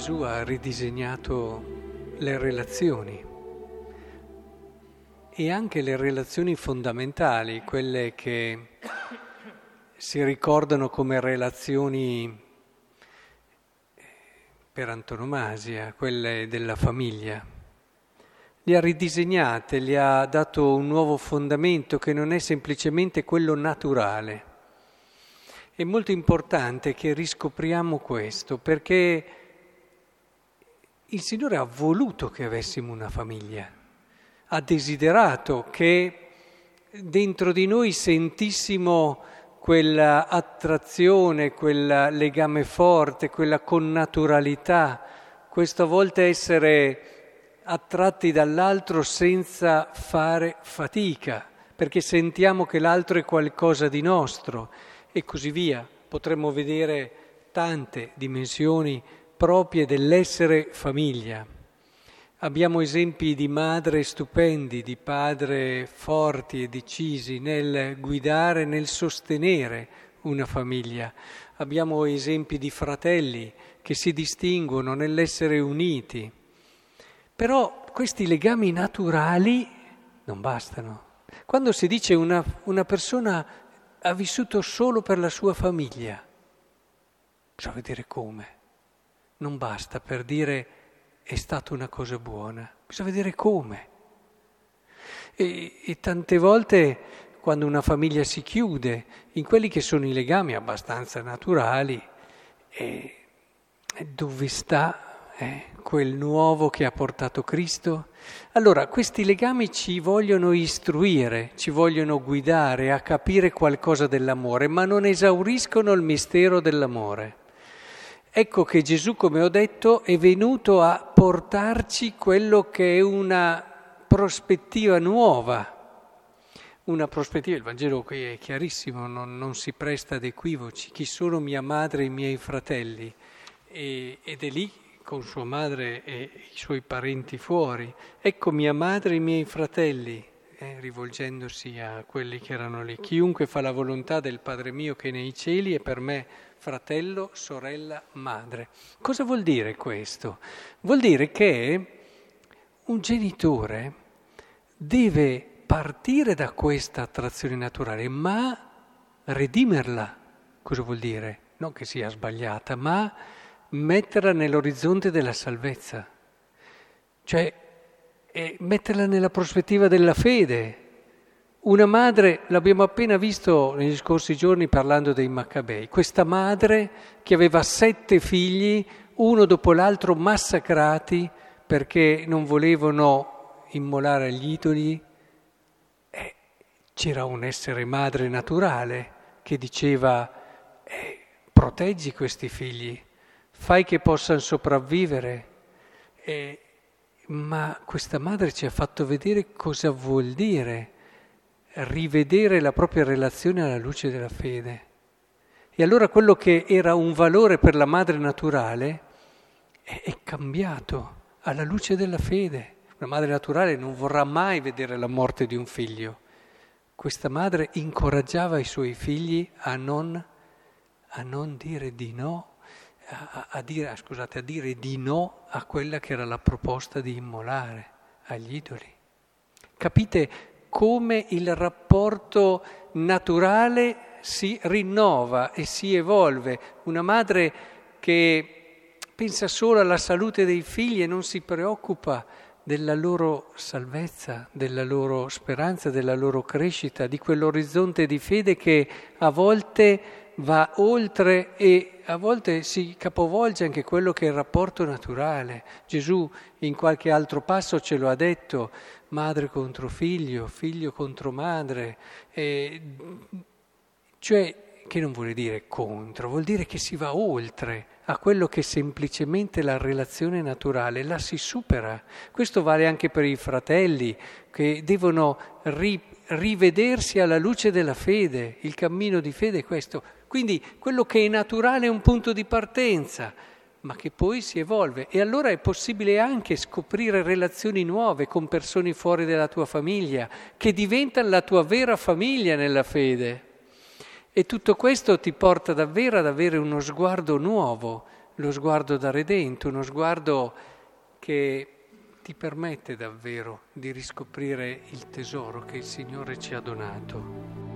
Gesù ha ridisegnato le relazioni e anche le relazioni fondamentali, quelle che si ricordano come relazioni per antonomasia, quelle della famiglia. Le ha ridisegnate, le ha dato un nuovo fondamento che non è semplicemente quello naturale. È molto importante che riscopriamo questo perché il Signore ha voluto che avessimo una famiglia, ha desiderato che dentro di noi sentissimo quella attrazione, quel legame forte, quella connaturalità, questo a volte essere attratti dall'altro senza fare fatica, perché sentiamo che l'altro è qualcosa di nostro e così via. Potremmo vedere tante dimensioni proprie dell'essere famiglia. Abbiamo esempi di madre stupendi, di padre forti e decisi nel guidare, nel sostenere una famiglia. Abbiamo esempi di fratelli che si distinguono nell'essere uniti. Però questi legami naturali non bastano. Quando si dice una, una persona ha vissuto solo per la sua famiglia, bisogna vedere come non basta per dire è stata una cosa buona, bisogna vedere come. E, e, tante volte quando una famiglia si chiude in quelli che sono i legami abbastanza naturali, eh, dove sta eh, quel nuovo che ha portato Cristo? Allora, questi legami ci vogliono istruire, ci vogliono guidare a capire qualcosa dell'amore, ma non esauriscono il mistero dell'amore. Ecco che Gesù, come ho detto, è venuto a portarci quello che è una prospettiva nuova. Una prospettiva, il Vangelo qui è chiarissimo, non, non si presta ad equivoci. Chi sono mia madre e i miei fratelli? E, ed è lì con sua madre e i suoi parenti fuori. Ecco mia madre e i miei fratelli, eh, rivolgendosi a quelli che erano lì. Chiunque fa la volontà del Padre mio che è nei cieli è per me fratello, sorella, madre. Cosa vuol dire questo? Vuol dire che un genitore deve partire da questa attrazione naturale, ma redimerla. Cosa vuol dire? Non che sia sbagliata, ma metterla nell'orizzonte della salvezza, cioè metterla nella prospettiva della fede, una madre, l'abbiamo appena visto negli scorsi giorni parlando dei Maccabei, questa madre che aveva sette figli, uno dopo l'altro massacrati perché non volevano immolare gli idoli, eh, c'era un essere madre naturale che diceva eh, proteggi questi figli, fai che possano sopravvivere. Eh, ma questa madre ci ha fatto vedere cosa vuol dire rivedere la propria relazione alla luce della fede. E allora quello che era un valore per la madre naturale è, cambiato alla luce della fede. Una madre naturale non vorrà mai vedere la morte di un figlio. Questa madre incoraggiava i suoi figli a non, a non dire di no, a, a, dire, scusate, a dire di no a quella che era la proposta di immolare agli idoli. Capite come il rapporto naturale si rinnova e si evolve. Una madre che pensa solo alla salute dei figli e non si preoccupa della loro salvezza, della loro speranza, della loro crescita, di quell'orizzonte di fede che a volte va oltre e a volte si capovolge anche quello che è il rapporto naturale. Gesù in qualche altro passo ce lo ha detto, madre contro figlio, figlio contro madre, eh, cioè che non vuole dire contro, vuol dire che si va oltre a quello che è semplicemente la relazione naturale, la si supera. Questo vale anche per i fratelli che devono ri, rivedersi alla luce della fede, il cammino di fede è questo. Quindi quello che è naturale è un punto di partenza, ma che poi si evolve e allora è possibile anche scoprire relazioni nuove con persone fuori dalla tua famiglia, che diventano la tua vera famiglia nella fede. E tutto questo ti porta davvero ad avere uno sguardo nuovo, lo sguardo da redento, uno sguardo che ti permette davvero di riscoprire il tesoro che il Signore ci ha donato.